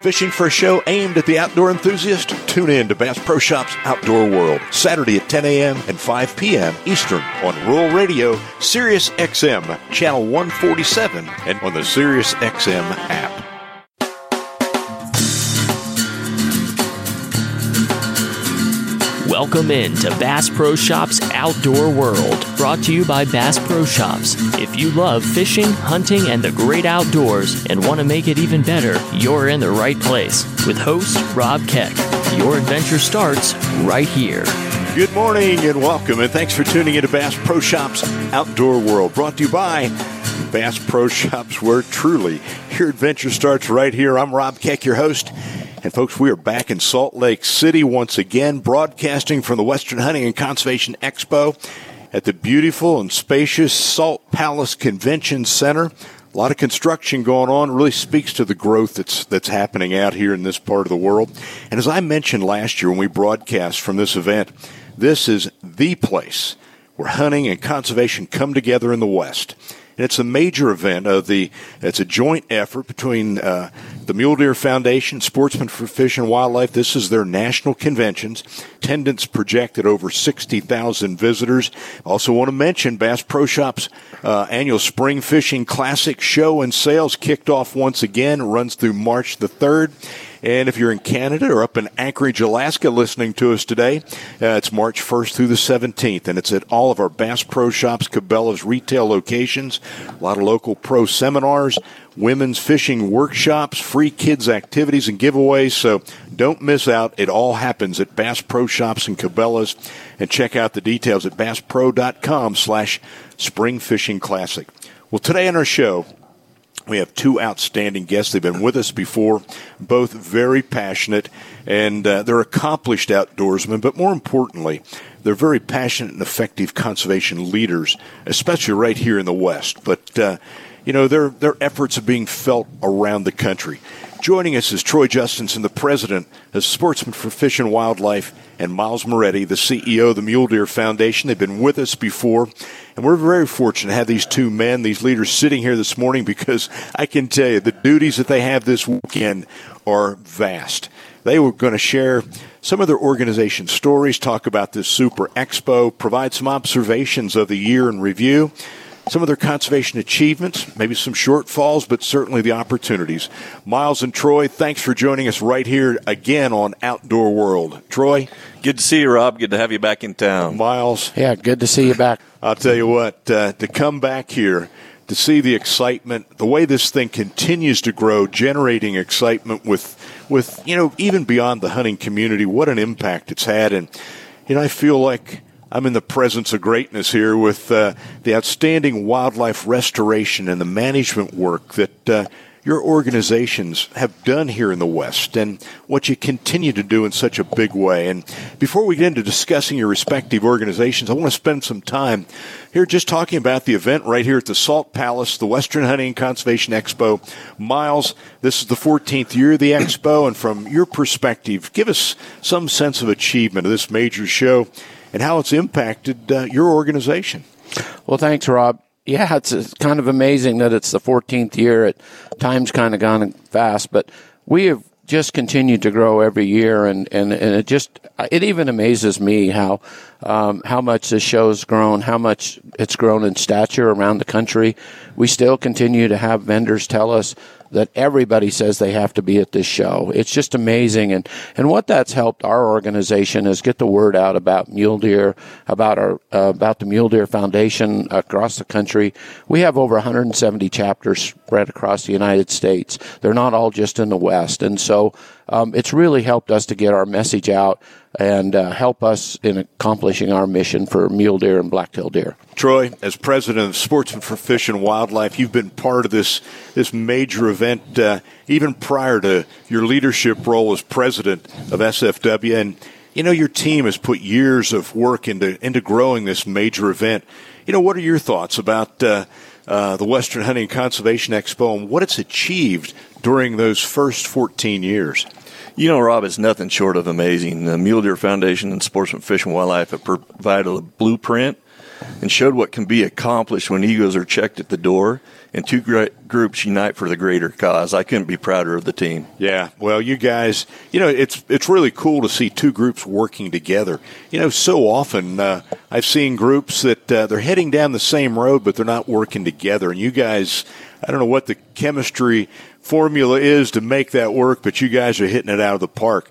Fishing for a show aimed at the outdoor enthusiast? Tune in to Bass Pro Shops Outdoor World, Saturday at 10 a.m. and 5 p.m. Eastern on Rural Radio, Sirius XM, Channel 147, and on the Sirius XM app. Welcome in to Bass Pro Shops Outdoor World, brought to you by Bass Pro Shops. If you love fishing, hunting, and the great outdoors and want to make it even better, you're in the right place. With host Rob Keck, your adventure starts right here. Good morning and welcome, and thanks for tuning into Bass Pro Shops Outdoor World, brought to you by Bass Pro Shops, where truly your adventure starts right here. I'm Rob Keck, your host. And folks, we are back in Salt Lake City once again, broadcasting from the Western Hunting and Conservation Expo at the beautiful and spacious Salt Palace Convention Center. A lot of construction going on really speaks to the growth that's that's happening out here in this part of the world. And as I mentioned last year when we broadcast from this event, this is the place where hunting and conservation come together in the West. And it's a major event of the. It's a joint effort between uh, the Mule Deer Foundation, Sportsmen for Fish and Wildlife. This is their national conventions. Attendance projected over sixty thousand visitors. Also, want to mention Bass Pro Shops uh, annual Spring Fishing Classic show and sales kicked off once again. Runs through March the third. And if you're in Canada or up in Anchorage, Alaska, listening to us today, uh, it's March 1st through the 17th, and it's at all of our Bass Pro Shops, Cabela's retail locations. A lot of local pro seminars, women's fishing workshops, free kids activities and giveaways. So don't miss out. It all happens at Bass Pro Shops and Cabela's. And check out the details at basspro.com slash spring fishing classic. Well, today on our show, we have two outstanding guests. They've been with us before, both very passionate, and uh, they're accomplished outdoorsmen, but more importantly, they're very passionate and effective conservation leaders, especially right here in the West. But, uh, you know, their, their efforts are being felt around the country. Joining us is Troy Justensen, the president of Sportsmen for Fish and Wildlife, and Miles Moretti, the CEO of the Mule Deer Foundation. They've been with us before, and we're very fortunate to have these two men, these leaders, sitting here this morning because I can tell you the duties that they have this weekend are vast. They were going to share some of their organization stories, talk about this Super Expo, provide some observations of the year in review some of their conservation achievements, maybe some shortfalls, but certainly the opportunities. Miles and Troy, thanks for joining us right here again on Outdoor World. Troy? Good to see you, Rob. Good to have you back in town. Miles? Yeah, good to see you back. I'll tell you what, uh, to come back here, to see the excitement, the way this thing continues to grow, generating excitement with, with you know, even beyond the hunting community, what an impact it's had. And, you know, I feel like I'm in the presence of greatness here with uh, the outstanding wildlife restoration and the management work that uh, your organizations have done here in the West and what you continue to do in such a big way. And before we get into discussing your respective organizations, I want to spend some time here just talking about the event right here at the Salt Palace, the Western Hunting and Conservation Expo. Miles, this is the 14th year of the Expo, and from your perspective, give us some sense of achievement of this major show and how it's impacted uh, your organization. Well, thanks, Rob. Yeah, it's, it's kind of amazing that it's the 14th year. It time's kind of gone fast, but we have just continued to grow every year, and, and, and it just it even amazes me how um, how much this show's grown, how much it's grown in stature around the country. We still continue to have vendors tell us that everybody says they have to be at this show. It's just amazing. And, and what that's helped our organization is get the word out about mule deer, about our, uh, about the Mule Deer Foundation across the country. We have over 170 chapters spread across the United States. They're not all just in the West. And so, um, it's really helped us to get our message out and uh, help us in accomplishing our mission for mule deer and black-tailed deer. Troy, as president of Sportsmen for Fish and Wildlife, you've been part of this this major event uh, even prior to your leadership role as president of SFW, and you know your team has put years of work into into growing this major event. You know, what are your thoughts about? Uh, uh, the Western Hunting and Conservation Expo and what it's achieved during those first 14 years. You know, Rob, it's nothing short of amazing. The Mule Deer Foundation and Sportsman Fish and Wildlife have provided a blueprint and showed what can be accomplished when egos are checked at the door and two groups unite for the greater cause. I couldn't be prouder of the team. Yeah, well, you guys, you know, it's it's really cool to see two groups working together. You know, so often uh, I've seen groups that uh, they're heading down the same road, but they're not working together. And you guys, I don't know what the chemistry formula is to make that work, but you guys are hitting it out of the park.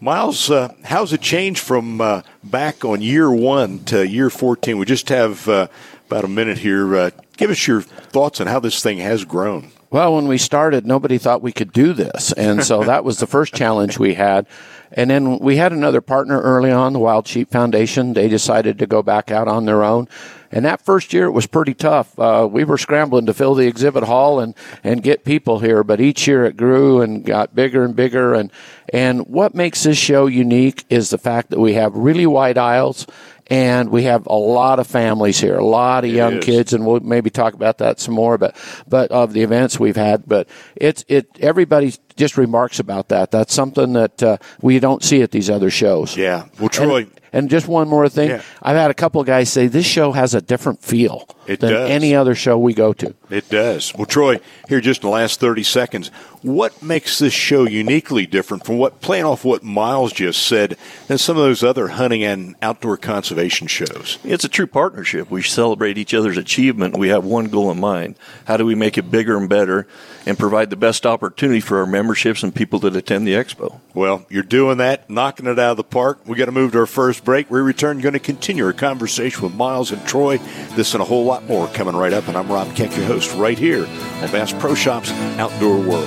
Miles, uh, how's it changed from uh, back on year one to year 14? We just have uh, about a minute here. Uh, give us your thoughts on how this thing has grown. Well, when we started, nobody thought we could do this. And so that was the first challenge we had. And then we had another partner early on, the Wild Sheep Foundation. They decided to go back out on their own. And that first year, it was pretty tough. Uh, we were scrambling to fill the exhibit hall and, and get people here, but each year it grew and got bigger and bigger. And, and what makes this show unique is the fact that we have really wide aisles and we have a lot of families here, a lot of It young is. kids, and we'll maybe talk about that some more. But but of the events we've had, but it's it everybody just remarks about that. That's something that uh, we don't see at these other shows. Yeah. Well, Troy, And, and just one more thing, Yeah. I've had a couple of guys say this show has a different feel It than does. any other show we go to. It does. Well, Troy, here just in the last 30 seconds, what makes this show uniquely different from what, playing off what Miles just said, than some of those other hunting and outdoor conservation shows? It's a true partnership. We celebrate each other's achievement. We have one goal in mind. How do we make it bigger and better and provide the best opportunity for our memberships and people that attend the expo? Well, you're doing that, knocking it out of the park. We got to move to our first break. We return, going to continue our conversation with Miles and Troy. This and a whole lot more coming right up. And I'm Rob Keck, your host, right here on Bass Pro Shops Outdoor World.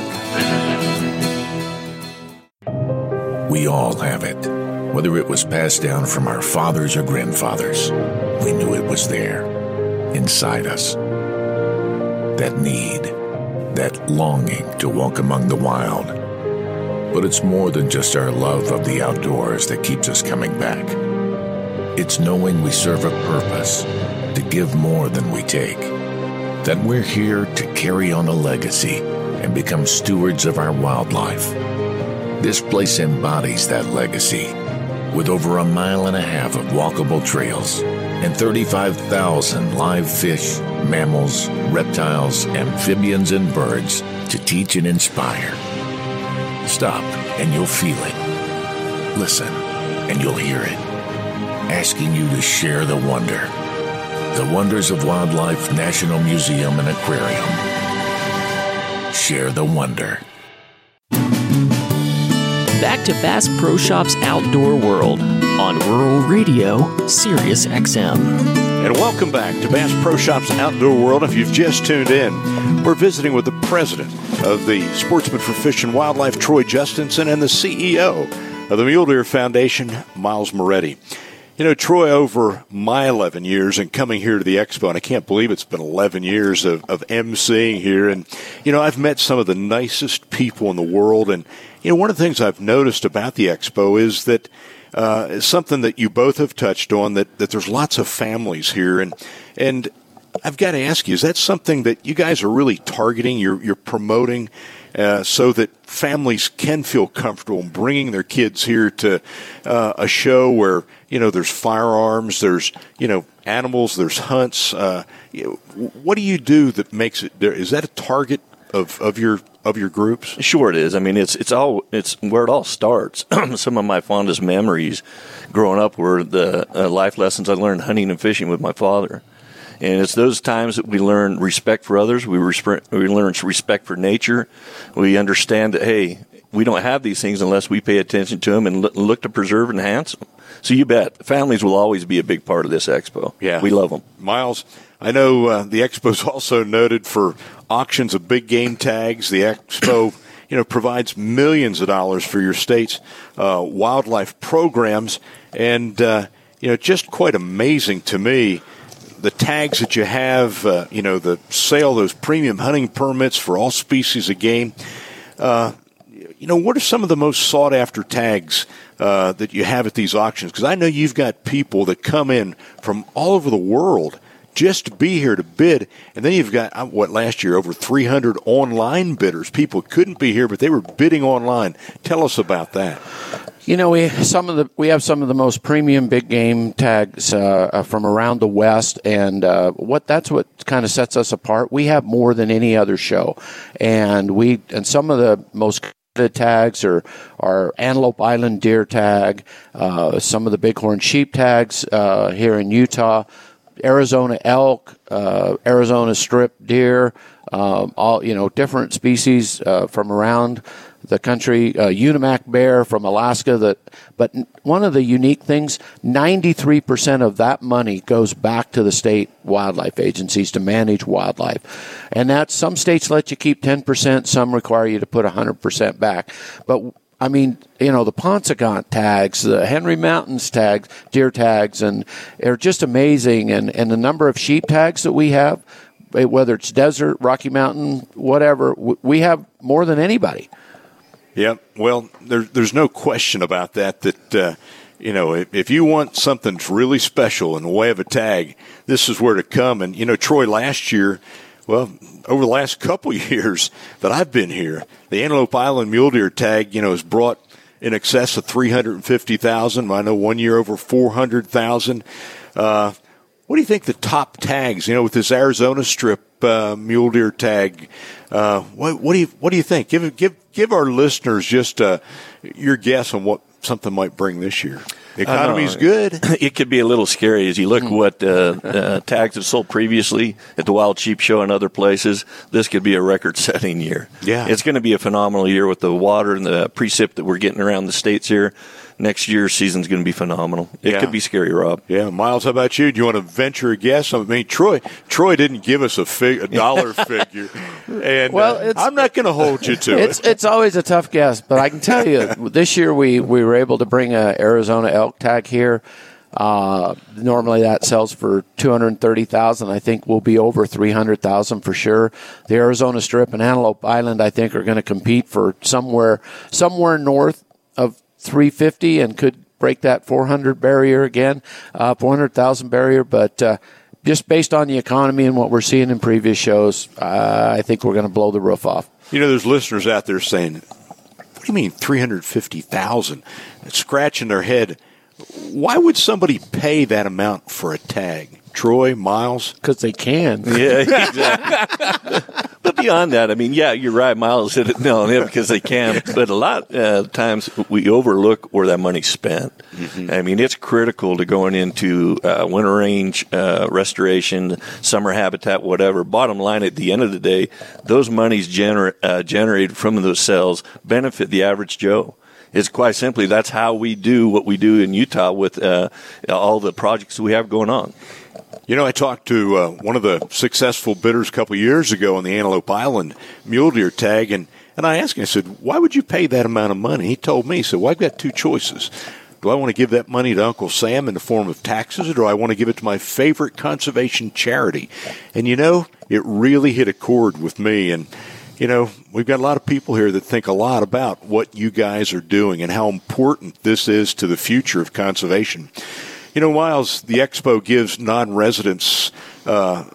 We all have it. Whether it was passed down from our fathers or grandfathers, we knew it was there, inside us. That need, that longing to walk among the wild. But it's more than just our love of the outdoors that keeps us coming back. It's knowing we serve a purpose to give more than we take. That we're here to carry on a legacy and become stewards of our wildlife. This place embodies that legacy with over a mile and a half of walkable trails and 35,000 live fish, mammals, reptiles, amphibians, and birds to teach and inspire. Stop and you'll feel it. Listen and you'll hear it. Asking you to share the wonder. The Wonders of Wildlife National Museum and Aquarium. Share the wonder. Back to Bass Pro Shops Outdoor World on Rural Radio, Sirius XM. And welcome back to Bass Pro Shops Outdoor World. If you've just tuned in, we're visiting with the president of the Sportsmen for Fish and Wildlife, Troy Justensen, and the CEO of the Mule Deer Foundation, Miles Moretti. You know, Troy, over my 11 years and coming here to the expo, and I can't believe it's been 11 years of, of emceeing here. And, you know, I've met some of the nicest people in the world. And, you know, one of the things I've noticed about the expo is that uh, something that you both have touched on that, that there's lots of families here. And, and I've got to ask you, is that something that you guys are really targeting? You're, you're promoting uh, so that families can feel comfortable in bringing their kids here to uh, a show where you know there's firearms, there's you know animals, there's hunts. Uh, what do you do that makes it? Is that a target of, of your of your groups? Sure, it is. I mean, it's it's all it's where it all starts. Some of my fondest memories growing up were the uh, life lessons I learned hunting and fishing with my father. And it's those times that we learn respect for others. We respect, we learn respect for nature. We understand that hey, we don't have these things unless we pay attention to them and look, to preserve and enhance them. So you bet, families will always be a big part of this expo. Yeah. we love them. Miles, I know uh, the expo is also noted for auctions of big game tags. The expo, you know, provides millions of dollars for your state's uh, wildlife programs, and uh, you know, just quite amazing to me. The tags that you have, uh, you know, the sale, those premium hunting permits for all species of game. Uh, you know, what are some of the most sought after tags uh, that you have at these auctions? Because I know you've got people that come in from all over the world just to be here to bid. And then you've got, uh, what, last year, over 300 online bidders. People couldn't be here, but they were bidding online. Tell us about that. You know, we some of the we have some of the most premium big game tags uh, uh from around the West, and uh, what that's what kind of sets us apart. We have more than any other show, and we and some of the most tags or our Antelope Island deer tag, uh, some of the bighorn sheep tags uh, here in Utah, Arizona elk, uh, Arizona strip deer, um, all you know different species uh, from around the country, uh, Unimak bear from Alaska. That, but one of the unique things, 93% of that money goes back to the state wildlife agencies to manage wildlife, and that some states let you keep 10%, some require you to put 100% back. But I mean, you know, the Paunsaugunt tags, the Henry Mountains tags, deer tags, and they're just amazing. And, and the number of sheep tags that we have, eh, whether it's desert, Rocky Mountain, whatever, we have more than anybody. Yeah, well, there, there's no question about that. That uh, you know, if, if, you want something really special in the way of a tag, this is where to come. And you know, Troy, last year, well, over the last couple years that I've been here, the Antelope Island mule deer tag, you know, has brought in excess of three hundred and fifty thousand. I know one year over four hundred thousand. Uh, what do you think the top tags? You know, with this Arizona Strip uh, mule deer tag, uh, what, what, do you what do you think? Give give give our listeners just uh, your guess on what something might bring this year. The economy's good. It could be a little scary as you look at what uh, uh, tags have sold previously at the Wild Sheep Show and other places. This could be a record-setting year. Yeah, it's going to be a phenomenal year with the water and the precip that we're getting around the states here next year's season's going to be phenomenal. It yeah. could be scary, Rob. Yeah, Miles, how about you? Do you want to venture a guess? I mean, Troy, Troy didn't give us a, fig, a dollar figure, and well, uh, I'm not going to hold you to it's, it. It's always a tough guess, but I can tell you, this year we we were able to bring a Arizona elk tag here. Uh, normally that sells for 230,000. I think we'll be over 300,000 for sure. The Arizona Strip and Antelope Island, I think, are going to compete for somewhere, somewhere north of 350 and could break that 400 barrier again, uh, 400,000 barrier. But uh, just based on the economy and what we're seeing in previous shows, uh, I think we're going to blow the roof off. You know, there's listeners out there saying, "What do you mean 350,000?" Scratching their head. Why would somebody pay that amount for a tag? Troy, Miles? Because they can. Yeah, exactly. but beyond that, I mean, yeah, you're right. Miles said it. No, yeah, because they can. But a lot of uh, times we overlook where that money's spent. Mm-hmm. I mean, it's critical to going into uh, winter range uh, restoration, summer habitat, whatever. Bottom line, at the end of the day, those monies gener- uh, generated from those sales benefit the average Joe. It's quite simply that's how we do what we do in Utah with uh, all the projects we have going on. You know, I talked to uh, one of the successful bidders a couple years ago on the Antelope Island mule deer tag, and, and I asked him, I said, why would you pay that amount of money? He told me, he said, well, I've got two choices. Do I want to give that money to Uncle Sam in the form of taxes, or do I want to give it to my favorite conservation charity? And you know, it really hit a chord with me. And, you know, we've got a lot of people here that think a lot about what you guys are doing and how important this is to the future of conservation. You know, Miles, the expo gives non residents uh,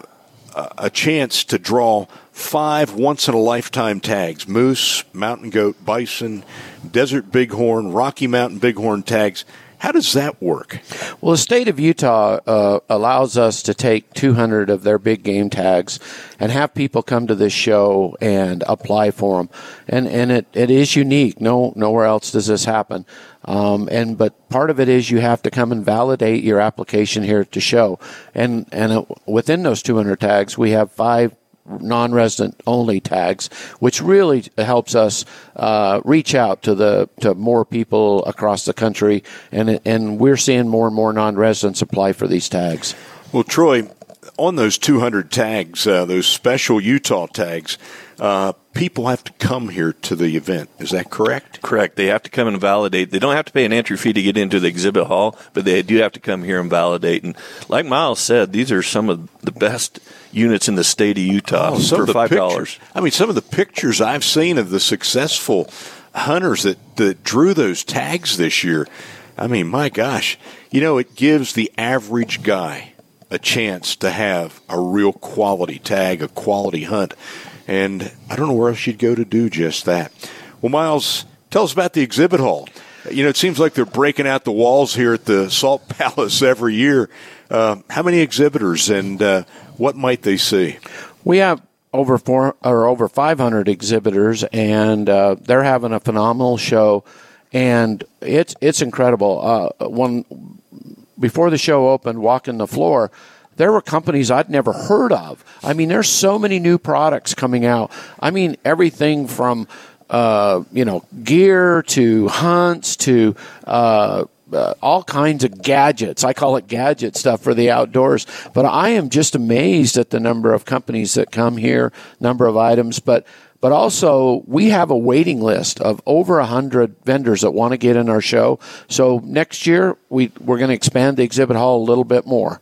a chance to draw five once in a lifetime tags moose, mountain goat, bison, desert bighorn, Rocky Mountain bighorn tags. How does that work? Well, the state of Utah uh, allows us to take 200 of their big game tags and have people come to this show and apply for them. And and it, it is unique. No nowhere else does this happen. Um, and but part of it is you have to come and validate your application here at the show. And and uh, within those 200 tags, we have five non-resident only tags, which really helps us uh, reach out to the to more people across the country, and and we're seeing more and more non-residents apply for these tags. Well, Troy, on those 200 tags, uh, those special Utah tags, uh, people have to come here to the event. Is that correct? Correct. They have to come and validate. They don't have to pay an entry fee to get into the exhibit hall, but they do have to come here and validate. And like Miles said, these are some of the best units in the state of Utah oh, for five dollars. I mean, some of the pictures I've seen of the successful hunters that, that drew those tags this year. I mean, my gosh, you know, it gives the average guy a chance to have a real quality tag, a quality hunt. And I don't know where else you'd go to do just that. Well, Miles, tell us about the exhibit hall. You know, it seems like they're breaking out the walls here at the Salt Palace every year. Uh, how many exhibitors and uh, what might they see? We have over four or over 500 exhibitors, and uh, they're having a phenomenal show, and it's it's incredible. Uh, when before the show opened, walking the floor, there were companies I'd never heard of. I mean, there's so many new products coming out. I mean, everything from uh, you know gear to hunts to uh, uh, all kinds of gadgets. I call it gadget stuff for the outdoors. But I am just amazed at the number of companies that come here, number of items. But but also we have a waiting list of over a hundred vendors that want to get in our show. So next year we we're going to expand the exhibit hall a little bit more.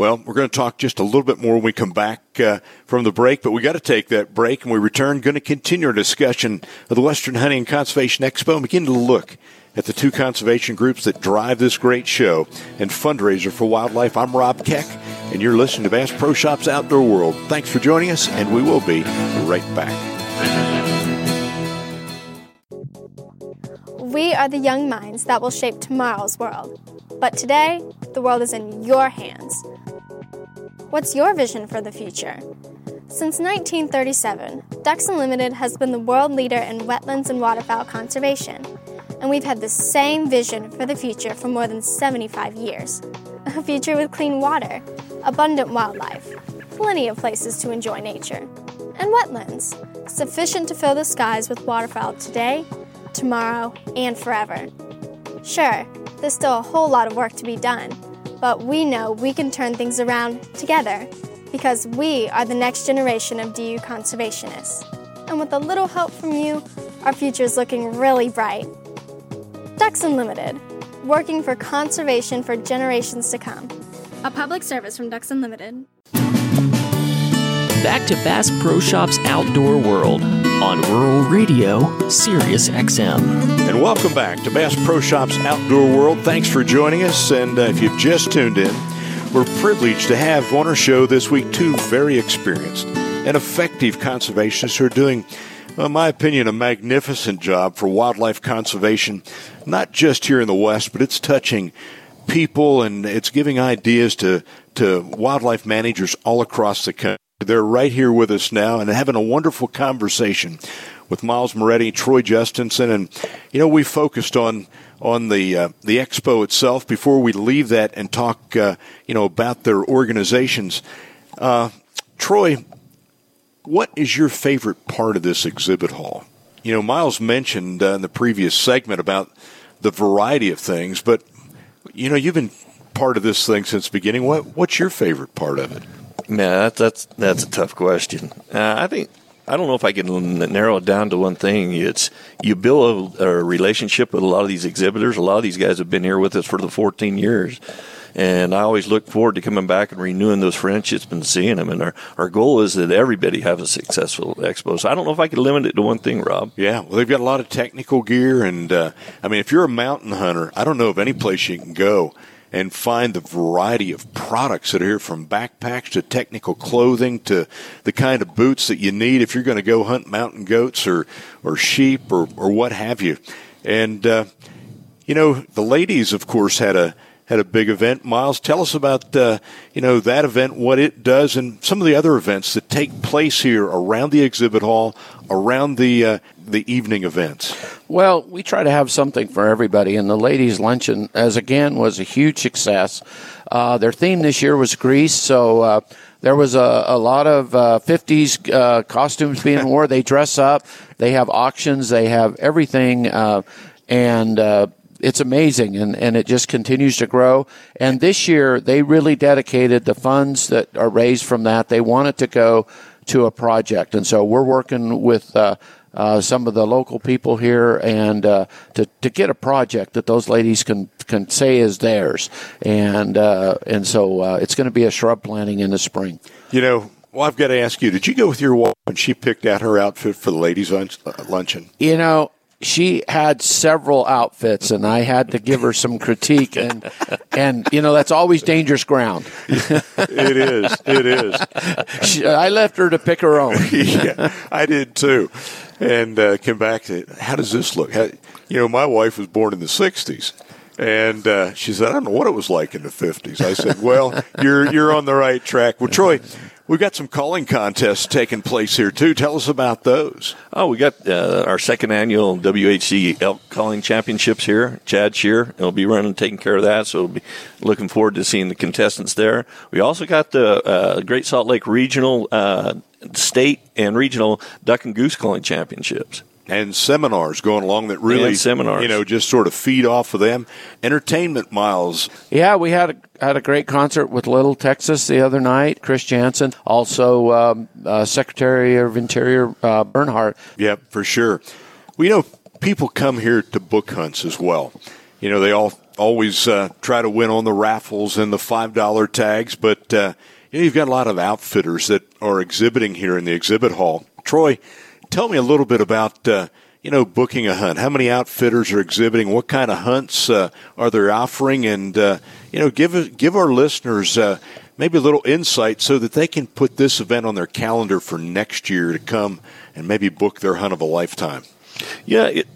Well, we're going to talk just a little bit more when we come back uh, from the break, but we got to take that break and we return. Going to continue our discussion of the Western Hunting and Conservation Expo and begin to look at the two conservation groups that drive this great show and fundraiser for wildlife. I'm Rob Keck, and you're listening to Bass Pro Shops Outdoor World. Thanks for joining us, and we will be right back. We are the young minds that will shape tomorrow's world. But today, the world is in your hands. What's your vision for the future? Since 1937, Ducks Unlimited has been the world leader in wetlands and waterfowl conservation, and we've had the same vision for the future for more than 75 years. A future with clean water, abundant wildlife, plenty of places to enjoy nature, and wetlands, sufficient to fill the skies with waterfowl today, tomorrow, and forever. Sure, there's still a whole lot of work to be done, but we know we can turn things around together because we are the next generation of DU conservationists. And with a little help from you, our future is looking really bright. Ducks Unlimited, working for conservation for generations to come. A public service from Ducks Unlimited. Back to Bass Pro Shops Outdoor World on Rural Radio, Sirius XM. And welcome back to Bass Pro Shops Outdoor World. Thanks for joining us. And uh, if you've just tuned in, we're privileged to have on our show this week two very experienced and effective conservationists who are doing, in my opinion, a magnificent job for wildlife conservation, not just here in the West, but it's touching people and it's giving ideas to, to wildlife managers all across the country. They're right here with us now and having a wonderful conversation with Miles Moretti, Troy Justensen, and you know we focused on on the uh, the expo itself. Before we leave that and talk, uh, you know, about their organizations, uh, Troy, what is your favorite part of this exhibit hall? You know, Miles mentioned uh, in the previous segment about the variety of things, but you know, you've been part of this thing since the beginning. What what's your favorite part of it? Man, that's that's that's a tough question. Uh, I think I don't know if I can narrow it down to one thing. It's you build a, a, relationship with a lot of these exhibitors. A lot of these guys have been here with us for the 14 years, and I always look forward to coming back and renewing those friendships and seeing them. And our our goal is that everybody have a successful expo. So I don't know if I can limit it to one thing, Rob. Yeah, well, they've got a lot of technical gear, and uh, I mean, if you're a mountain hunter, I don't know of any place you can go and find the variety of products that are here from backpacks to technical clothing to the kind of boots that you need if you're going to go hunt mountain goats or, or sheep or, or what have you. And, uh, you know, the ladies, of course, had a, had a big event. Miles, tell us about uh, you know that event, what it does, and some of the other events that take place here around the exhibit hall, around the uh, the evening events. Well, we try to have something for everybody, and the ladies' luncheon, as again, was a huge success. Uh, their theme this year was Grease, so uh, there was a, a lot of uh, 50s uh, costumes being worn. They dress up, they have auctions, they have everything, uh, and uh, it's amazing and, and it just continues to grow. And this year they really dedicated the funds that are raised from that. They wanted to go to a project. And so we're working with, uh, uh, some of the local people here and uh, to, to get a project that those ladies can can say is theirs and uh, and so uh, it's going to be a shrub planting in the spring. You know, well, I've got to ask you: Did you go with your wife when she picked out her outfit for the ladies' lunch, uh, luncheon? You know, she had several outfits, and I had to give her some critique, and and you know that's always dangerous ground. it is. It is. She, I left her to pick her own. yeah, I did too, and uh, came back to how does this look? How, you know, my wife was born in the '60s. And uh, she said, "I don't know what it was like in the '50s." I said, "Well, you're you're on the right track." Well, Troy, we've got some calling contests taking place here too. Tell us about those. Oh, we got uh, our second annual WHC elk calling championships here. Chad Shear will be running, taking care of that. So we'll be looking forward to seeing the contestants there. We also got the uh, Great Salt Lake Regional, uh, State, and Regional Duck and Goose Calling Championships and seminars going along that really seminars. you know just sort of feed off of them entertainment miles Yeah, we had a, had a great concert with Little Texas the other night. Chris Janson, also um, uh, Secretary of Interior uh, Bernhardt. Yep, for sure. Well, you know, people come here to book hunts as well. You know, they all always uh, try to win on the raffles and the five dollar tags, but uh, you know, you've got a lot of outfitters that are exhibiting here in the exhibit hall. Troy, tell me a little bit about. Uh, you know, booking a hunt. How many outfitters are exhibiting? What kind of hunts uh, are they offering? And uh, you know, give give our listeners uh, maybe a little insight so that they can put this event on their calendar for next year to come and maybe book their hunt of a lifetime. Yeah, it,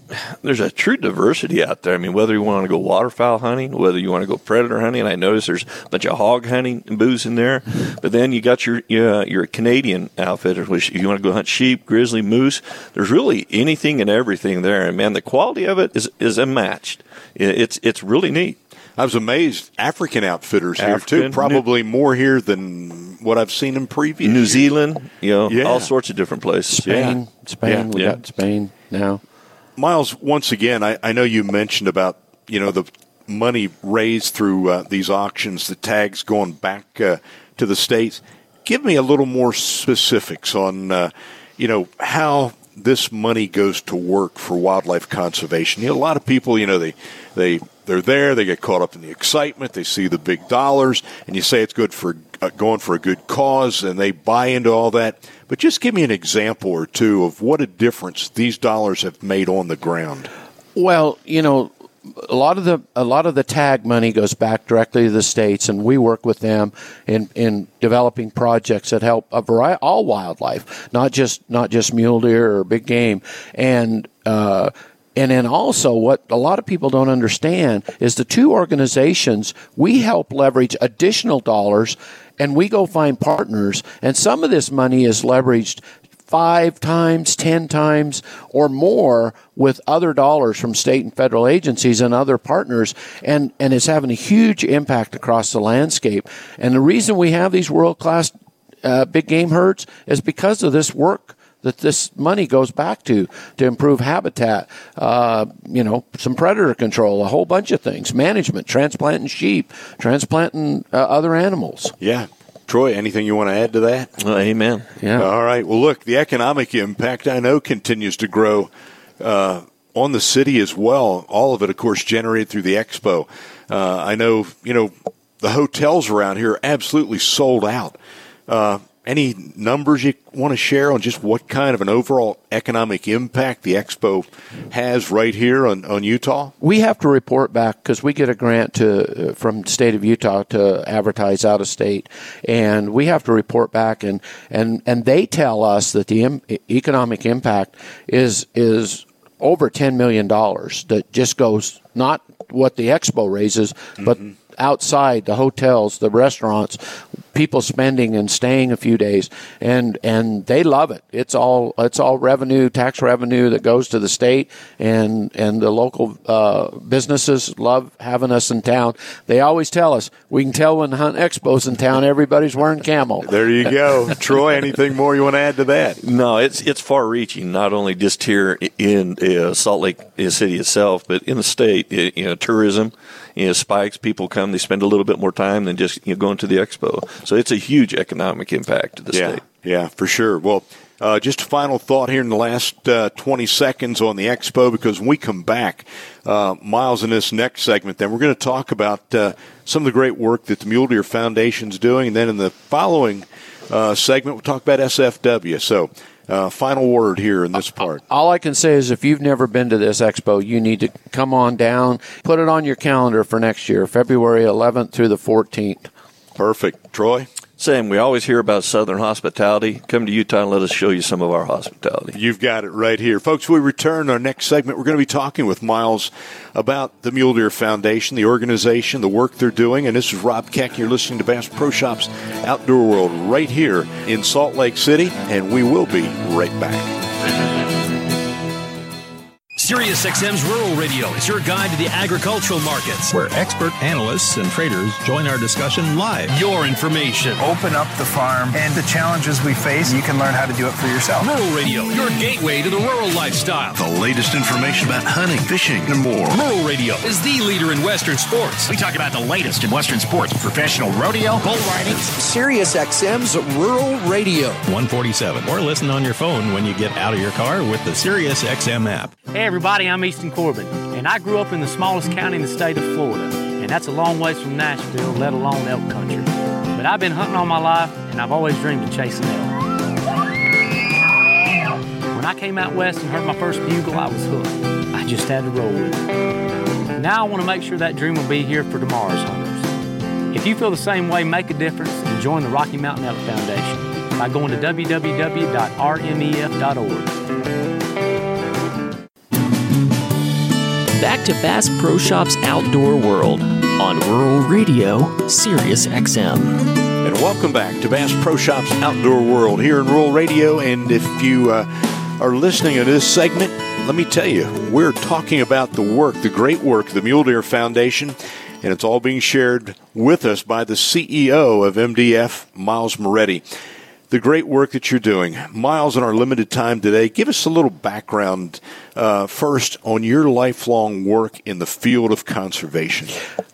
there's a true diversity out there. I mean, whether you want to go waterfowl hunting, whether you want to go predator hunting, I notice there's a bunch of hog hunting booths in there. But then you got your your, your Canadian outfitters, which if you want to go hunt sheep, grizzly, moose, there's really anything and everything there. And man, the quality of it is is unmatched. It's it's really neat. I was amazed. African outfitters here too. African, Probably more here than what I've seen in previous. New. Zealand, you know, Yeah. all sorts of different places. Spain, Yeah. Spain, Yeah. we Yeah. got Spain now. Miles, once again, I, I know you mentioned about you know the money raised through uh, these auctions, the tags going back uh, to the states. Give me a little more specifics on uh, you know how this money goes to work for wildlife conservation. You know, a lot of people, you know, they they they're there, they get caught up in the excitement, they see the big dollars, and you say it's good for uh, going for a good cause, and they buy into all that. But just give me an example or two of what a difference these dollars have made on the ground. Well, you know, a lot of the a lot of the tag money goes back directly to the states, and we work with them in in developing projects that help a variety all wildlife, not just not just mule deer or big game, and. Uh, and then also, what a lot of people don't understand is the two organizations, we help leverage additional dollars and we go find partners. And some of this money is leveraged five times, ten times, or more with other dollars from state and federal agencies and other partners, and, and it's having a huge impact across the landscape. And the reason we have these world class uh, big game herds is because of this work that this money goes back to to improve habitat, uh, you know, some predator control, a whole bunch of things, management, transplanting sheep, transplanting uh, other animals. Yeah. Troy, anything you want to add to that? Well, amen. Yeah. All right. Well, look, the economic impact I know continues to grow uh, on the city as well. All of it, of course, generated through the expo. Uh, I know, you know, the hotels around here are absolutely sold out. Any numbers you want to share on just what kind of an overall economic impact the expo has right here on, on Utah? we have to report back because we get a grant to uh, from the state of Utah to advertise out of state, and we have to report back and and and they tell us that the Im- economic impact is is over ten million dollars that just goes not what the expo raises, but outside the hotels, the restaurants, people spending and staying a few days, and and they love it. It's all it's all revenue, tax revenue that goes to the state, and and the local uh, businesses love having us in town. They always tell us we can tell when the Hunt Expo's in town, everybody's wearing camel. There you go. Troy, anything more you want to add to that? No, it's it's far reaching. Not only just here in uh, Salt Lake City itself, but in the state. Uh, You know, tourism, you know, spikes. People come, they spend a little bit more time than just you know going to the expo. So it's a huge economic impact to the yeah, state. Yeah, for sure. Well, uh, just a final thought here in the last uh, 20 seconds on the expo because when we come back, uh, Miles, in this next segment, then we're going to talk about uh, some of the great work that the Mule Deer Foundation is doing. And then in the following uh, segment, we'll talk about SFW. So uh, final word here in this part. All I can say is if you've never been to this expo, you need to come on down, put it on your calendar for next year, February 11th through the 14th. Perfect. Troy? Sam, we always hear about Southern hospitality. Come to Utah and let us show you some of our hospitality. You've got it right here. Folks, we return our next segment. We're going to be talking with Miles about the Mule Deer Foundation, the organization, the work they're doing. And this is Rob Keck. You're listening to Bass Pro Shops Outdoor World right here in Salt Lake City. And we will be right back. SiriusXM's Rural Radio is your guide to the agricultural markets. Where expert analysts and traders join our discussion live. Your information. Open up the farm and the challenges we face, you can learn how to do it for yourself. Rural Radio, your gateway to the rural lifestyle. The latest information about hunting, fishing, and more. Rural Radio is the leader in Western sports. We talk about the latest in Western sports, professional rodeo, bull riding. SiriusXM's Rural Radio. 147. Or listen on your phone when you get out of your car with the SiriusXM app. Hey everybody, I'm Easton Corbin, and I grew up in the smallest county in the state of Florida, and that's a long ways from Nashville, let alone elk country. But I've been hunting all my life, and I've always dreamed of chasing elk. When I came out west and heard my first bugle, I was hooked. I just had to roll with it. Now I want to make sure that dream will be here for tomorrow's hunters. If you feel the same way, make a difference and join the Rocky Mountain Elk Foundation by going to www.rmef.org. Back to Bass Pro Shops Outdoor World on Rural Radio, Sirius XM. And welcome back to Bass Pro Shops Outdoor World here in Rural Radio. And if you uh, are listening to this segment, let me tell you, we're talking about the work, the great work the Mule Deer Foundation, and it's all being shared with us by the CEO of MDF, Miles Moretti. The great work that you're doing. Miles, in our limited time today, give us a little background uh, first on your lifelong work in the field of conservation.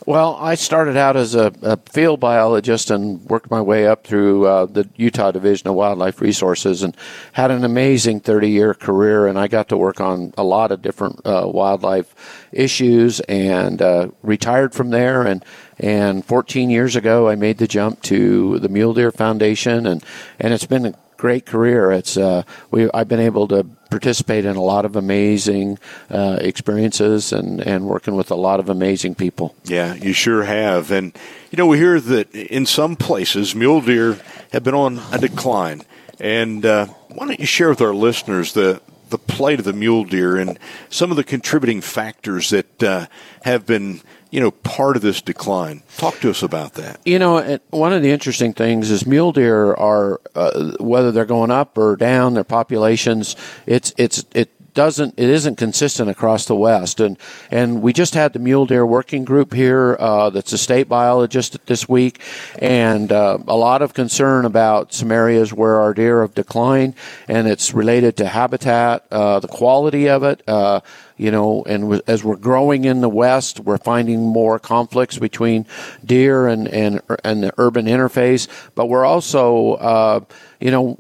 Well, I started out as a, a field biologist and worked my way up through uh, the Utah Division of Wildlife Resources and had an amazing 30 year career. And I got to work on a lot of different uh, wildlife issues and uh, retired from there. And, and 14 years ago, I made the jump to the Mule Deer Foundation, and, and it's been great career. It's uh, we I've been able to participate in a lot of amazing uh, experiences and, and working with a lot of amazing people. Yeah, you sure have. And, you know, we hear that in some places mule deer have been on a decline. And uh, why don't you share with our listeners the, the plight of the mule deer and some of the contributing factors that uh, have been you know, part of this decline. Talk to us about that. You know, one of the interesting things is mule deer are uh, whether they're going up or down, their populations. It's it's it doesn't it isn't consistent across the West, and and we just had the mule deer working group here. Uh, that's a state biologist this week, and uh, a lot of concern about some areas where our deer have declined, and it's related to habitat, uh, the quality of it. Uh, you know, and as we're growing in the West, we're finding more conflicts between deer and and and the urban interface. But we're also, uh, you know,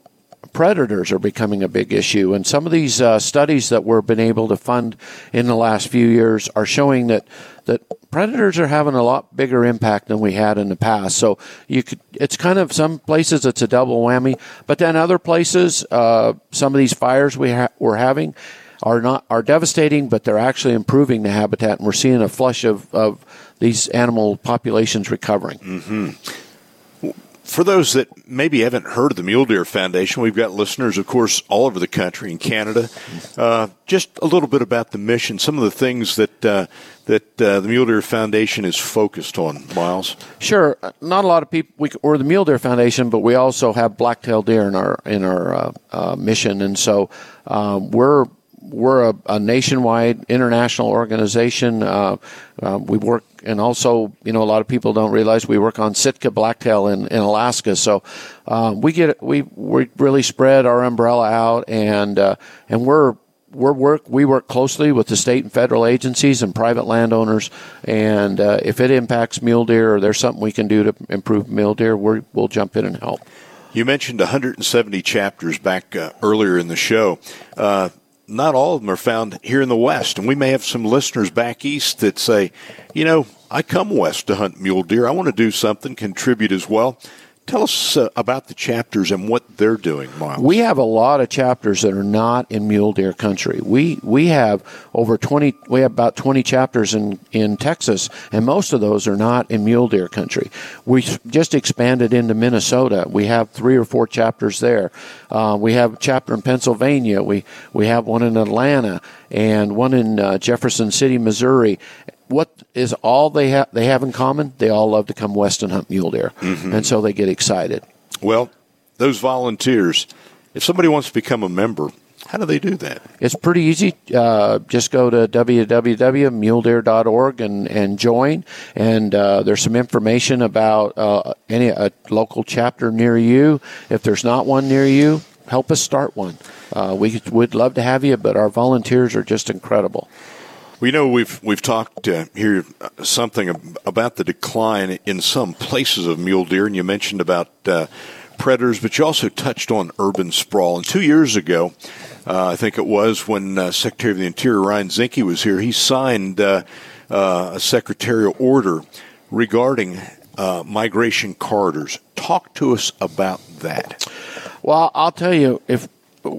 predators are becoming a big issue. And some of these uh, studies that we've been able to fund in the last few years are showing that that predators are having a lot bigger impact than we had in the past. So you could, it's kind of some places it's a double whammy, but then other places, uh, some of these fires we ha- we're having are not are devastating, but they're actually improving the habitat, and we're seeing a flush of, of these animal populations recovering. Mm-hmm for those that maybe haven't heard of the Mule Deer Foundation, we've got listeners, of course, all over the country in Canada. Uh, just a little bit about the mission, some of the things that uh, that uh, the Mule Deer Foundation is focused on. Miles, sure. Not a lot of people. We, are the Mule Deer Foundation, but we also have black-tailed deer in our in our uh, uh, mission, and so we're we're a, a, nationwide international organization. Uh, uh, we work, and also, you know, a lot of people don't realize we work on Sitka blacktail in, in Alaska. So uh, we get we we really spread our umbrella out, and uh, and we're we work we work closely with the state and federal agencies and private landowners. And uh, if it impacts mule deer or there's something we can do to improve mule deer, we will jump in and help. You mentioned 170 chapters back uh, earlier in the show not all of them are found here in the West. And we may have some listeners back east that say, you know, I come west to hunt mule deer. I want to do something, contribute as well. Tell us uh, about the chapters and what they're doing, Miles. We have a lot of chapters that are not in mule deer country. We we have over twenty. We have about twenty chapters in in Texas, and most of those are not in mule deer country. We just expanded into Minnesota. We have three or four chapters there. Uh, we have a chapter in Pennsylvania. We we have one in Atlanta and one in uh, Jefferson City, Missouri what is all they have they have in common? They all love to come west and hunt mule deer, mm-hmm. and so they get excited. Well, those volunteers, if somebody wants to become a member, how do they do that? It's pretty easy. Uh, just go to www.muledeer.org and, and join. And uh, there's some information about uh, any a local chapter near you. If there's not one near you, help us start one. Uh, we would love to have you, but our volunteers are just incredible. We know we've we've talked uh, here uh, something about the decline in some places of mule deer, and you mentioned about uh, predators, but you also touched on urban sprawl. And two years ago, uh, I think it was when uh, Secretary of the Interior Ryan Zinke was here, he signed uh, a secretarial order regarding migration corridors. Talk to us about that. Well, I'll tell you if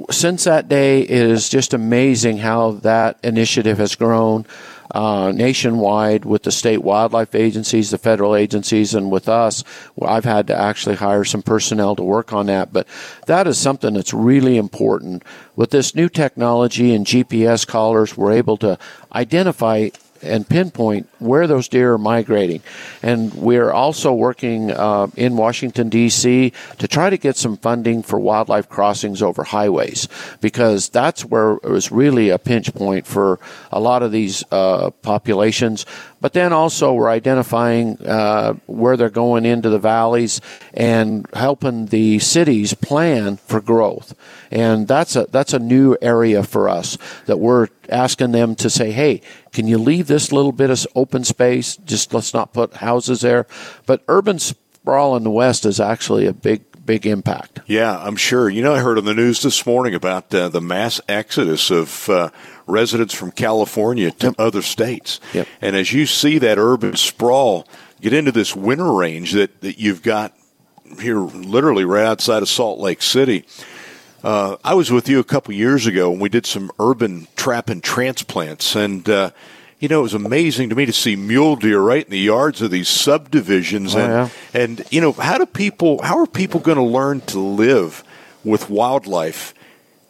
since that day, it is just amazing how that initiative has grown uh, nationwide with the state wildlife agencies, the federal agencies, and with us. I've had to actually hire some personnel to work on that, but that is something that's really important. With this new technology and GPS collars, we're able to identify and pinpoint where those deer are migrating. And we're also working uh, in Washington, D.C. to try to get some funding for wildlife crossings over highways because that's where it was really a pinch point for a lot of these uh, populations. But then also we're identifying uh, where they're going into the valleys and helping the cities plan for growth. And that's a that's a new area for us that we're asking them to say, hey, can you leave this little bit of open space? Just let's not put houses there. But urban sprawl in the West is actually a big big impact. Yeah, I'm sure. You know, I heard on the news this morning about uh, the mass exodus of uh, residents from California to yep. other states. Yep. And as you see that urban sprawl get into this winter range that, that you've got here literally right outside of Salt Lake City, uh, I was with you a couple years ago and we did some urban trap and transplants, and uh, you know it was amazing to me to see mule deer right in the yards of these subdivisions, oh, and yeah. and you know how do people how are people going to learn to live with wildlife,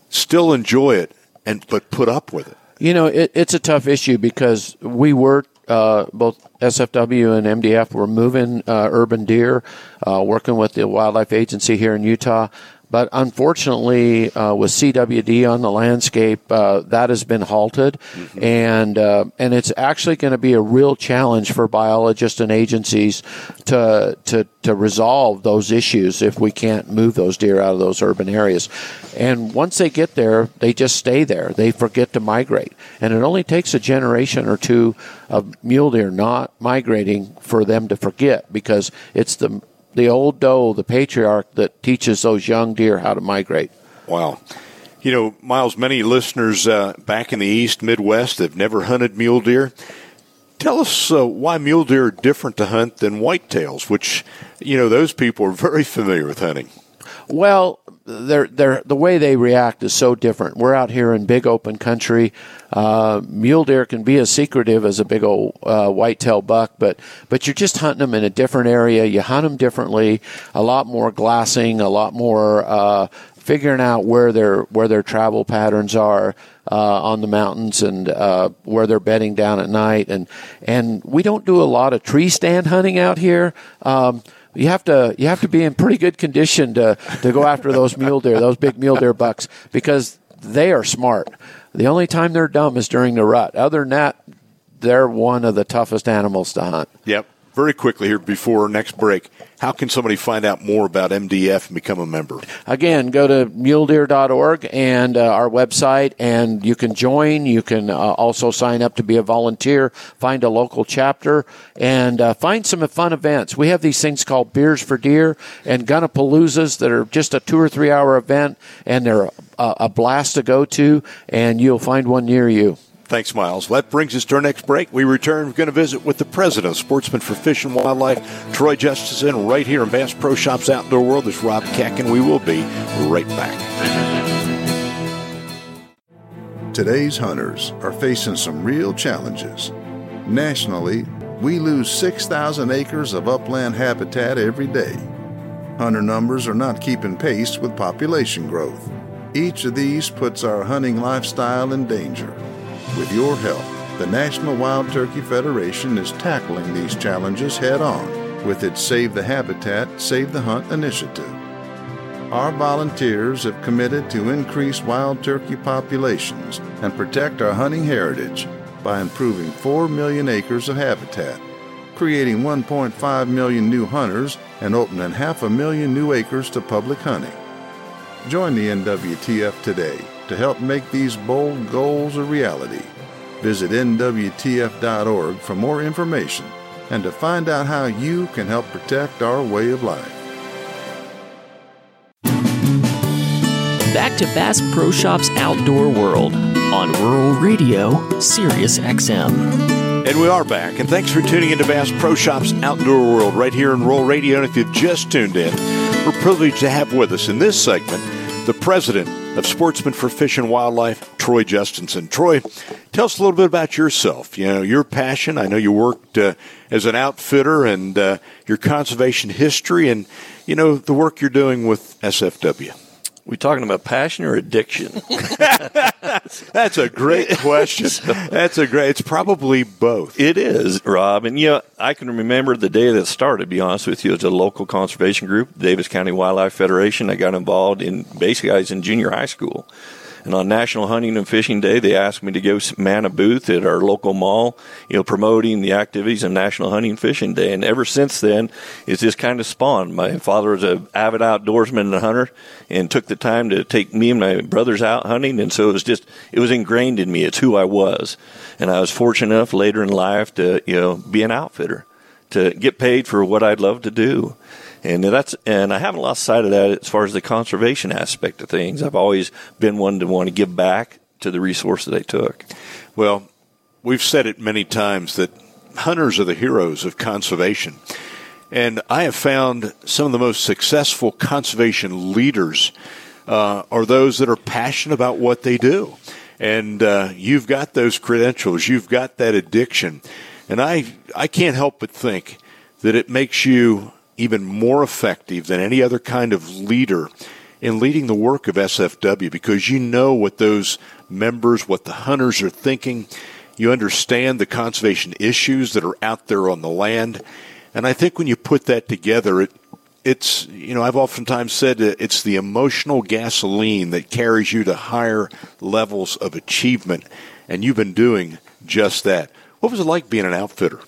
still enjoy it, and but put up with it? You know, it, it's a tough issue because we were uh, both SFW and MDF were moving uh, urban deer, uh, working with the wildlife agency here in Utah. But unfortunately, uh, with CWD on the landscape, uh, that has been halted, mm-hmm. and uh, and it's actually going to be a real challenge for biologists and agencies to to to resolve those issues if we can't move those deer out of those urban areas. And once they get there, they just stay there. They forget to migrate, and it only takes a generation or two of mule deer not migrating for them to forget because it's the the old doe, the patriarch that teaches those young deer how to migrate. Wow. You know, Miles, many listeners uh, back in the East, Midwest have never hunted mule deer. Tell us uh, why mule deer are different to hunt than whitetails, which, you know, those people are very familiar with hunting. Well, they're, they're, the way they react is so different. We're out here in big open country. Uh, mule deer can be as secretive as a big old uh, whitetail buck, but but you're just hunting them in a different area. You hunt them differently. A lot more glassing, a lot more uh, figuring out where their where their travel patterns are. Uh, on the mountains and uh, where they're bedding down at night, and and we don't do a lot of tree stand hunting out here. Um, you have to you have to be in pretty good condition to to go after those mule deer, those big mule deer bucks, because they are smart. The only time they're dumb is during the rut. Other than that, they're one of the toughest animals to hunt. Yep very quickly here before our next break, how can somebody find out more about MDF and become a member? Again, go to muledeer.org and uh, our website, and you can join. You can uh, also sign up to be a volunteer, find a local chapter, and uh, find some fun events. We have these things called Beers for Deer and Gunnapaloozas that are just a two or three hour event, and they're a, a blast to go to, and you'll find one near you. Thanks, Miles. That brings us to our next break. We return. We're going to visit with the president of Sportsmen for Fish and Wildlife, Troy Justensen, right here in Bass Pro Shops Outdoor World. Is Rob Keck, and we will be right back. Today's hunters are facing some real challenges. Nationally, we lose 6,000 acres of upland habitat every day. Hunter numbers are not keeping pace with population growth. Each of these puts our hunting lifestyle in danger. With your help, the National Wild Turkey Federation is tackling these challenges head on with its Save the Habitat, Save the Hunt initiative. Our volunteers have committed to increase wild turkey populations and protect our hunting heritage by improving 4 million acres of habitat, creating 1.5 million new hunters, and opening half a million new acres to public hunting. Join the NWTF today to help make these bold goals a reality. Visit NWTF.org for more information and to find out how you can help protect our way of life. Back to Bass Pro Shops Outdoor World on Rural Radio, Sirius XM. And we are back, and thanks for tuning into Bass Pro Shops Outdoor World right here in Rural Radio. And if you've just tuned in, we're privileged to have with us in this segment the president of Sportsmen for Fish and Wildlife, Troy Justensen. Troy, tell us a little bit about yourself. You know, your passion. I know you worked uh, as an outfitter and uh, your conservation history and, you know, the work you're doing with SFW. We talking about passion or addiction? That's a great question. That's a great. It's probably both. It is, Rob. And you know, I can remember the day that started. To be honest with you, as a local conservation group, Davis County Wildlife Federation. I got involved in basically I was in junior high school, and on National Hunting and Fishing Day, they asked me to go man a booth at our local mall, you know, promoting the activities of National Hunting and Fishing Day. And ever since then, it's just kind of spawned. My father was an avid outdoorsman and hunter and took the time to take me and my brothers out hunting. And so it was just, it was ingrained in me. It's who I was. And I was fortunate enough later in life to, you know, be an outfitter, to get paid for what I'd love to do and that's and I haven't lost sight of that as far as the conservation aspect of things. I've always been one to want to give back to the resource that I took. Well, we've said it many times that hunters are the heroes of conservation. And I have found some of the most successful conservation leaders uh, are those that are passionate about what they do. And uh, you've got those credentials, you've got that addiction. And I, I can't help but think that it makes you even more effective than any other kind of leader in leading the work of SFW because you know what those members, what the hunters are thinking. You understand the conservation issues that are out there on the land. And I think when you put that together, it, it's, you know, I've oftentimes said it's the emotional gasoline that carries you to higher levels of achievement. And you've been doing just that. What was it like being an outfitter?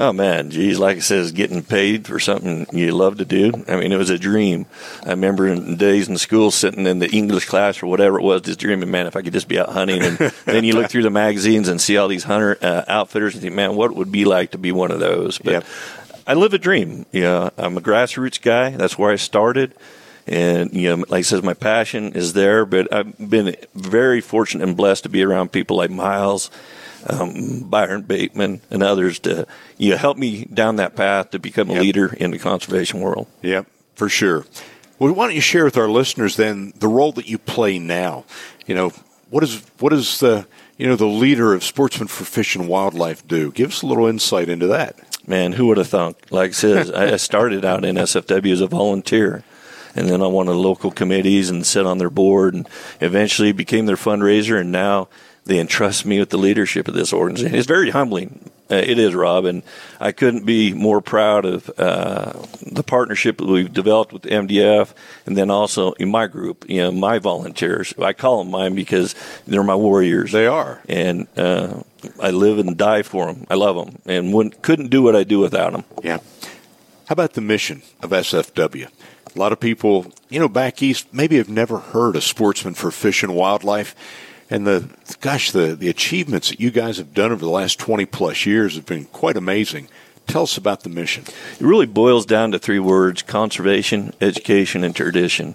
Oh man, geez, like I says, getting paid for something you love to do. I mean, it was a dream. I remember in days in school, sitting in the English class or whatever it was, just dreaming, man, if I could just be out hunting. And then you look through the magazines and see all these hunter uh, outfitters and think, man, what it would be like to be one of those? But yep. I live a dream. You know, I'm a grassroots guy. That's where I started. And, you know, like I says, my passion is there, but I've been very fortunate and blessed to be around people like Miles um, Byron Bateman, and others to you know, help me down that path to become a yep. leader in the conservation world. Yep, for sure. Well, why don't you share with our listeners then the role that you play now? You know, what is what is the you know the leader of Sportsmen for Fish and Wildlife do? Give us a little insight into that. Man, who would have thunk? Like I said, I started out in SFW as a volunteer and then I of the local committees and sit on their board and eventually became their fundraiser and now they entrust me with the leadership of this organization. It's very humbling. Uh, it is, Rob, and I couldn't be more proud of uh, the partnership that we've developed with MDF, and then also in my group, you know, my volunteers. I call them mine because they're my warriors. They are, and uh, I live and die for them. I love them, and wouldn't, couldn't do what I do without them. Yeah. How about the mission of SFW? A lot of people, you know, back east maybe have never heard of Sportsmen for Fish and Wildlife and the gosh, the the achievements that you guys have done over the last twenty plus years have been quite amazing. Tell us about the mission. It really boils down to three words: conservation, education, and tradition.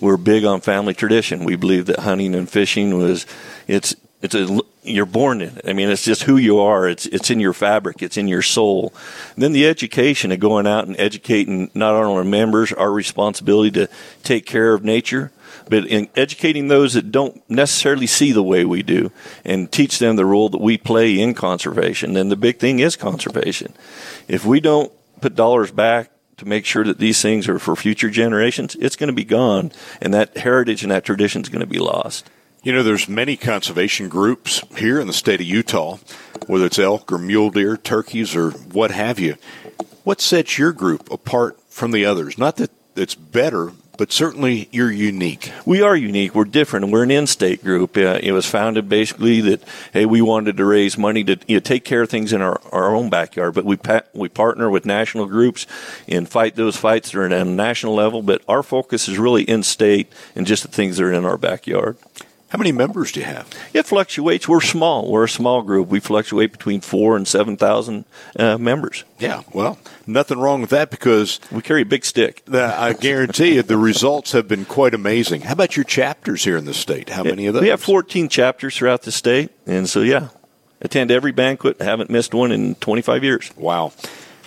We're big on family tradition. We believe that hunting and fishing was it's it's a you're born in it. I mean, it's just who you are. It's it's in your fabric. It's in your soul. And then the education of going out and educating not only our members, our responsibility to take care of nature, but in educating those that don't necessarily see the way we do, and teach them the role that we play in conservation. And the big thing is conservation. If we don't put dollars back to make sure that these things are for future generations, it's going to be gone, and that heritage and that tradition is going to be lost. You know, there's many conservation groups here in the state of Utah, whether it's elk or mule deer, turkeys, or what have you. What sets your group apart from the others? Not that it's better, but certainly you're unique. We are unique. We're different, we're an in-state group. Uh, it was founded basically that hey, we wanted to raise money to you know, take care of things in our, our own backyard, but we pa- we partner with national groups and fight those fights that are at a national level. But our focus is really in-state and just the things that are in our backyard. How many members do you have? It fluctuates. We're small. We're a small group. We fluctuate between four and seven thousand uh, members. Yeah, well, nothing wrong with that because we carry a big stick. The, I guarantee you, the results have been quite amazing. How about your chapters here in the state? How many of those? We have fourteen chapters throughout the state, and so yeah, attend every banquet. Haven't missed one in twenty five years. Wow.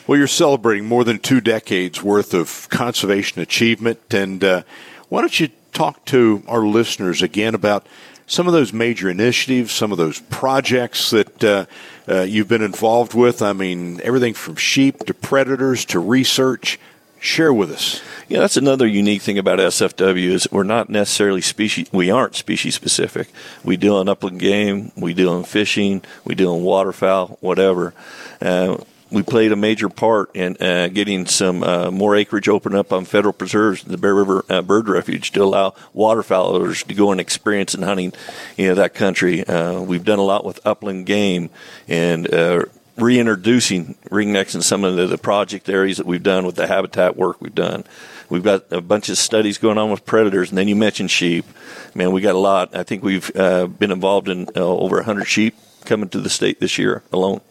Well, you're celebrating more than two decades worth of conservation achievement, and uh, why don't you talk to our listeners again about some of those major initiatives, some of those projects that uh, uh, you've been involved with. I mean, everything from sheep to predators to research. Share with us. Yeah, that's another unique thing about SFW is we're not necessarily species. We aren't species specific. We deal in upland game. We deal in fishing. We deal in waterfowl. Whatever. Uh, we played a major part in uh, getting some uh, more acreage opened up on federal preserves, the Bear River uh, Bird Refuge, to allow waterfowlers to go and experience and hunting, you know, that country. Uh, we've done a lot with upland game and uh, reintroducing ringnecks in some of the, the, project areas that we've done with the habitat work we've done. We've got a bunch of studies going on with predators, and then you mentioned sheep. Man, we got a lot. I think we've uh, been involved in over 100 sheep coming to the state this year alone.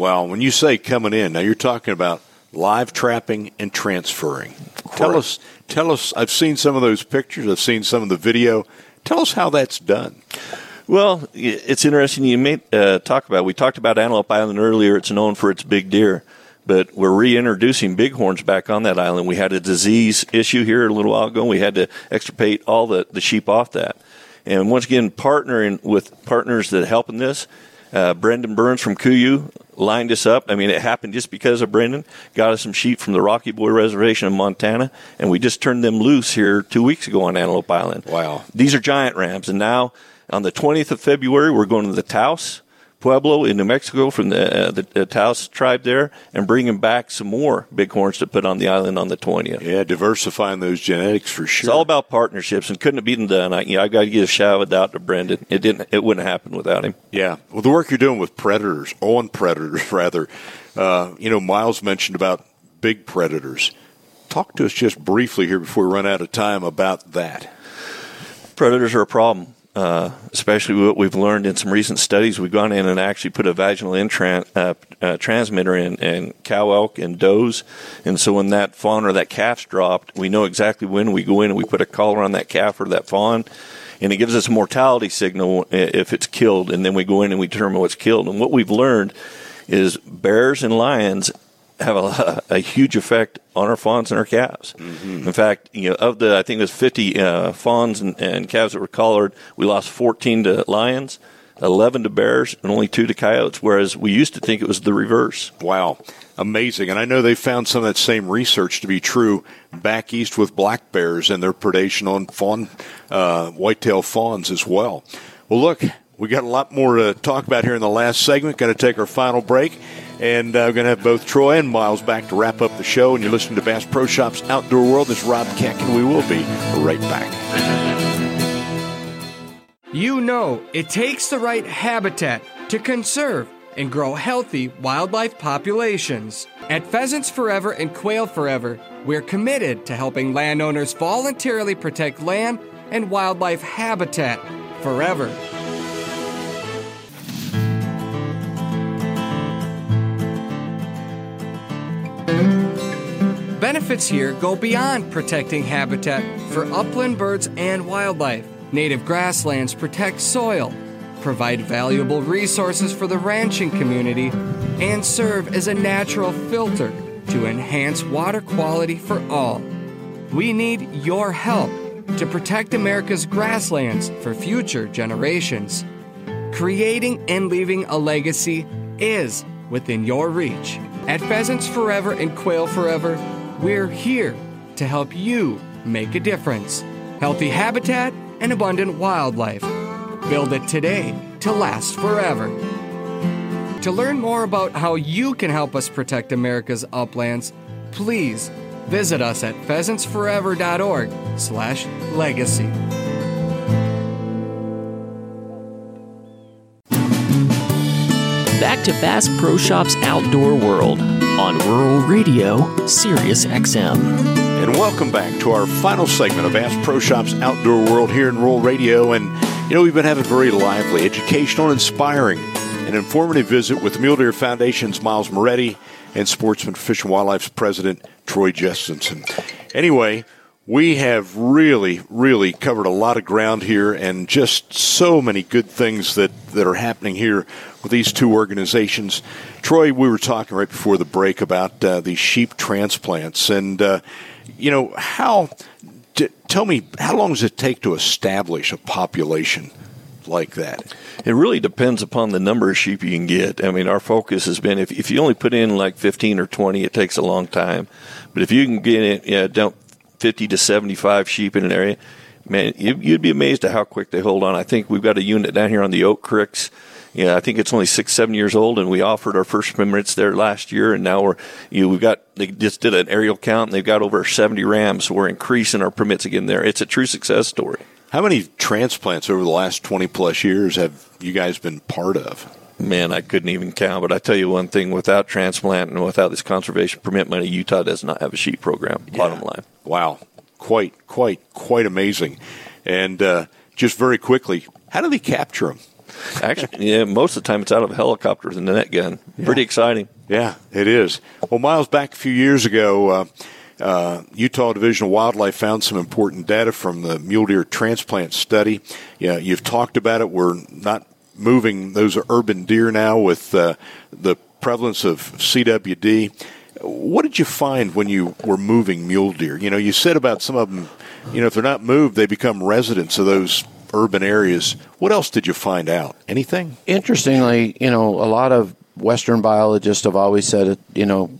Well, when you say coming in, now you're talking about live trapping and transferring. Correct. Tell us, tell us. I've seen some of those pictures. I've seen some of the video. Tell us how that's done. Well, it's interesting. You may uh, talk about. We talked about Antelope Island earlier. It's known for its big deer, but we're reintroducing bighorns back on that island. We had a disease issue here a little while ago. We had to extirpate all the, the sheep off that. And once again, partnering with partners that help in this, uh, Brendan Burns from KUIU lined us up. I mean, it happened just because of Brendan. Got us some sheep from the Rocky Boy Reservation in Montana, and we just turned them loose here two weeks ago on Antelope Island. Wow. These are giant rams, and now on the 20th of February, we're going to the Taos Pueblo in New Mexico from the, uh, the, the Taos tribe there and bringing back some more bighorns to put on the island on the 20th. Yeah, diversifying those genetics for sure. It's all about partnerships and couldn't have been done. I, you know, I got to give a shout out to Brendan. It didn't, it wouldn't happen without him. Yeah. Well, the work you're doing with predators, on predators rather, uh, you know, Miles mentioned about big predators. Talk to us just briefly here before we run out of time about that. Predators are a problem uh, especially what we've learned in some recent studies. We've gone in and actually put a vaginal intran- uh, uh, transmitter in, in cow elk and does, and so when that fawn or that calf's dropped, we know exactly when we go in and we put a collar on that calf or that fawn, and it gives us a mortality signal if it's killed, and then we go in and we determine what's killed. And what we've learned is bears and lions have a, a, huge effect on our fawns and our calves. Mm-hmm. In fact, you know, of the I think it was 50 uh, fawns and, and, calves that were collared, we lost 14 to lions, 11 to bears, and only two to coyotes. Whereas we used to think it was the reverse. Wow, amazing! And I know they found some of that same research to be true back east with black bears and their predation on fawn, uh, whitetail fawns as well. Well, look, we got a lot more to talk about here in the last segment. Going to take our final break. And uh, we're going to have both Troy and Miles back to wrap up the show. And you're listening to Bass Pro Shops Outdoor World. This is Rob Keck, and we will be right back. You know, it takes the right habitat to conserve and grow healthy wildlife populations. At Pheasants Forever and Quail Forever, we're committed to helping landowners voluntarily protect land and wildlife habitat forever. Benefits here go beyond protecting habitat for upland birds and wildlife. Native grasslands protect soil, provide valuable resources for the ranching community, and serve as a natural filter to enhance water quality for all. We need your help to protect America's grasslands for future generations. Creating and leaving a legacy is within your reach. At Pheasants Forever and Quail Forever, we're here to help you make a difference. Healthy habitat and abundant wildlife. Build it today to last forever. To learn more about how you can help us protect America's uplands, please visit us at pheasantsforever.org slash legacy. Back to Bass Pro Shops Outdoor World on Rural Radio, Sirius XM. And welcome back to our final segment of Bass Pro Shops Outdoor World here in Rural Radio. And, you know, we've been having a very lively, educational, inspiring, and informative visit with Mule Deer Foundation's Miles Moretti and Sportsman Fish and Wildlife's president, Troy Justensen. Anyway, we have really, really covered a lot of ground here and just so many good things that, that are happening here with these two organizations. Troy, we were talking right before the break about uh, these sheep transplants. And, uh, you know, how, t- tell me, how long does it take to establish a population like that? It really depends upon the number of sheep you can get. I mean, our focus has been if, if you only put in like 15 or 20, it takes a long time. But if you can get it, yeah, don't 50 to 75 sheep in an area, man, you'd be amazed at how quick they hold on. I think we've got a unit down here on the Oak Creeks. Yeah, I think it's only six, seven years old, and we offered our first permits there last year, and now we're, you we've got, they just did an aerial count, and they've got over 70 rams, so we're increasing our permits again there. It's a true success story. How many transplants over the last 20 plus years have you guys been part of? Man, I couldn't even count. But I tell you one thing: without transplant and without this conservation permit money, Utah does not have a sheep program. Yeah. Bottom line. Wow, quite, quite, quite amazing. And uh, just very quickly, how do they capture them? Actually, yeah, most of the time it's out of helicopters and the net gun. Yeah. Pretty exciting. Yeah, it is. Well, Miles, back a few years ago, uh, uh, Utah Division of Wildlife found some important data from the mule deer transplant study. Yeah, you've talked about it. We're not moving those urban deer now with uh, the prevalence of CWD. What did you find when you were moving mule deer? You know, you said about some of them, you know, if they're not moved, they become residents of those urban areas. What else did you find out? Anything? Interestingly, you know, a lot of Western biologists have always said, you know,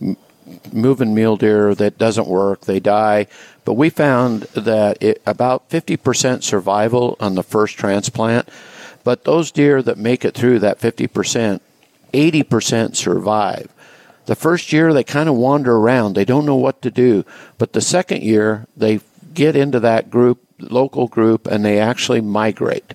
moving mule deer that doesn't work, they die. But we found that it, about 50% survival on the first transplant but those deer that make it through that 50%, 80% survive. The first year they kind of wander around, they don't know what to do. But the second year they get into that group, local group, and they actually migrate.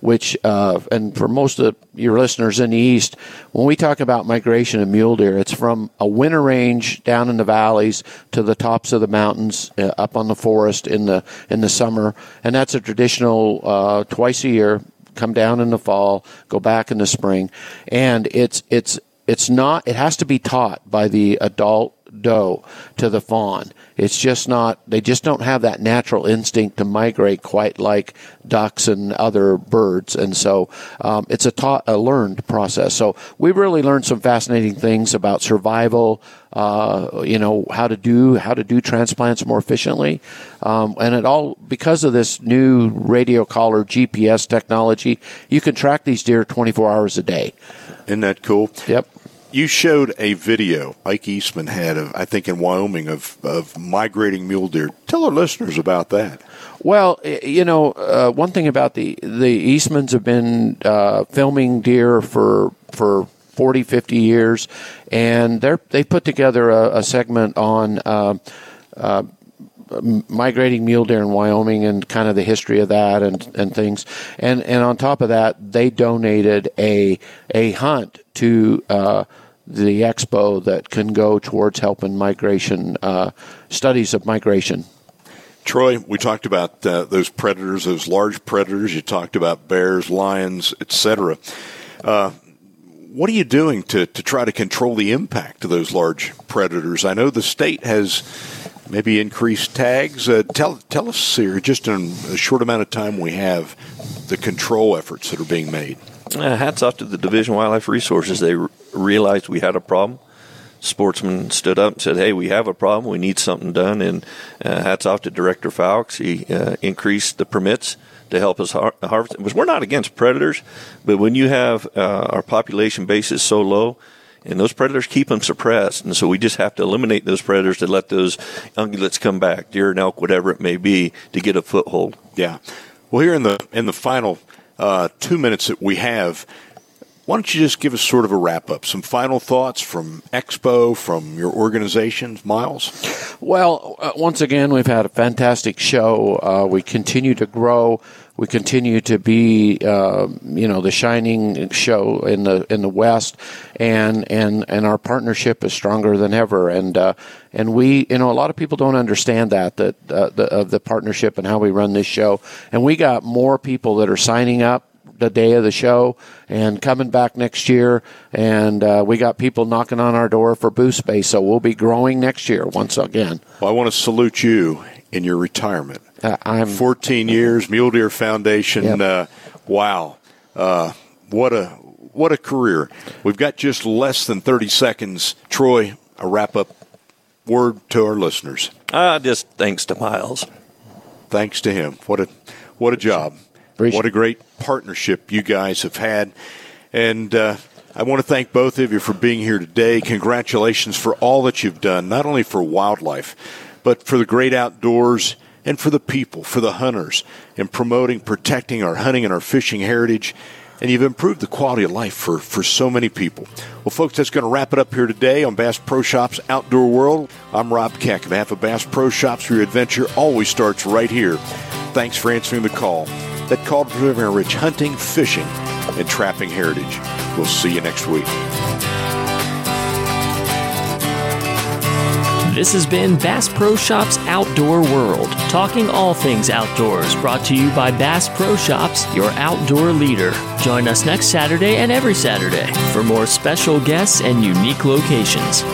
Which, uh, and for most of your listeners in the east, when we talk about migration of mule deer, it's from a winter range down in the valleys to the tops of the mountains, uh, up on the forest in the in the summer, and that's a traditional uh, twice a year come down in the fall, go back in the spring, and it's it's it's not. It has to be taught by the adult doe to the fawn. It's just not, they just don't have that natural instinct to migrate quite like ducks and other birds. And so um, it's a, taught, a learned process. So we really learned some fascinating things about survival, uh, you know, how to do, how to do transplants more efficiently. Um, and it all, because of this new radio collar GPS technology, you can track these deer 24 hours a day. Isn't that cool? Yep you showed a video Mike Eastman had of, I think, in Wyoming of, of migrating mule deer. Tell our listeners about that. Well, you know, uh, one thing about the the Eastmans have been uh, filming deer for for 40, 50 years, and they're they put together a, a segment on. Uh, uh migrating mule deer in Wyoming and kind of the history of that and, and things. And and on top of that, they donated a a hunt to uh, the expo that can go towards helping migration uh, studies of migration. Troy, we talked about uh, those predators, those large predators. You talked about bears, lions, etc. Uh, what are you doing to, to try to control the impact of those large predators? I know the state has maybe increase tags. Uh, tell tell us here, just in a short amount of time we have, the control efforts that are being made. Uh, hats off to the Division of Wildlife Resources. They r- realized we had a problem. Sportsmen stood up and said, "Hey, we have a problem. We need something done." And uh, hats off to Director Fowlks. He uh, increased the permits to help us har- harvest. We're not against predators, but when you have uh, our population base is so low, and those predators keep them suppressed, and so we just have to eliminate those predators to let those ungulates come back, deer and elk, whatever it may be, to get a foothold. Yeah. Well, here in the in the final uh, two minutes that we have, why don't you just give us sort of a wrap up, some final thoughts from Expo, from your organization, Miles? Well, uh, once again, we've had a fantastic show. Uh, we continue to grow. We continue to be, uh, you know, the shining show in the in the West, and and and our partnership is stronger than ever. And uh, and we, you know, a lot of people don't understand that that uh, the, of the partnership and how we run this show. And we got more people that are signing up the day of the show and coming back next year. And uh, we got people knocking on our door for booth space, so we'll be growing next year once again. Well, I want to salute you in your retirement. Uh, I'm 14 years, Mule Deer Foundation. Yep. Uh, wow, uh, what a what a career! We've got just less than 30 seconds. Troy, a wrap up word to our listeners. Uh, just thanks to Miles. Thanks to him. What a what a job. Appreciate what a great partnership you guys have had. And uh, I want to thank both of you for being here today. Congratulations for all that you've done, not only for wildlife, but for the great outdoors and for the people, for the hunters, in promoting, protecting our hunting and our fishing heritage. And you've improved the quality of life for, for so many people. Well, folks, that's going to wrap it up here today on Bass Pro Shops Outdoor World. I'm Rob Keck. On behalf of Bass Pro Shops, your adventure always starts right here. Thanks for answering the call. That call to preserving our rich hunting, fishing, and trapping heritage. We'll see you next week. This has been Bass Pro Shops Outdoor World, talking all things outdoors, brought to you by Bass Pro Shops, your outdoor leader. Join us next Saturday and every Saturday for more special guests and unique locations.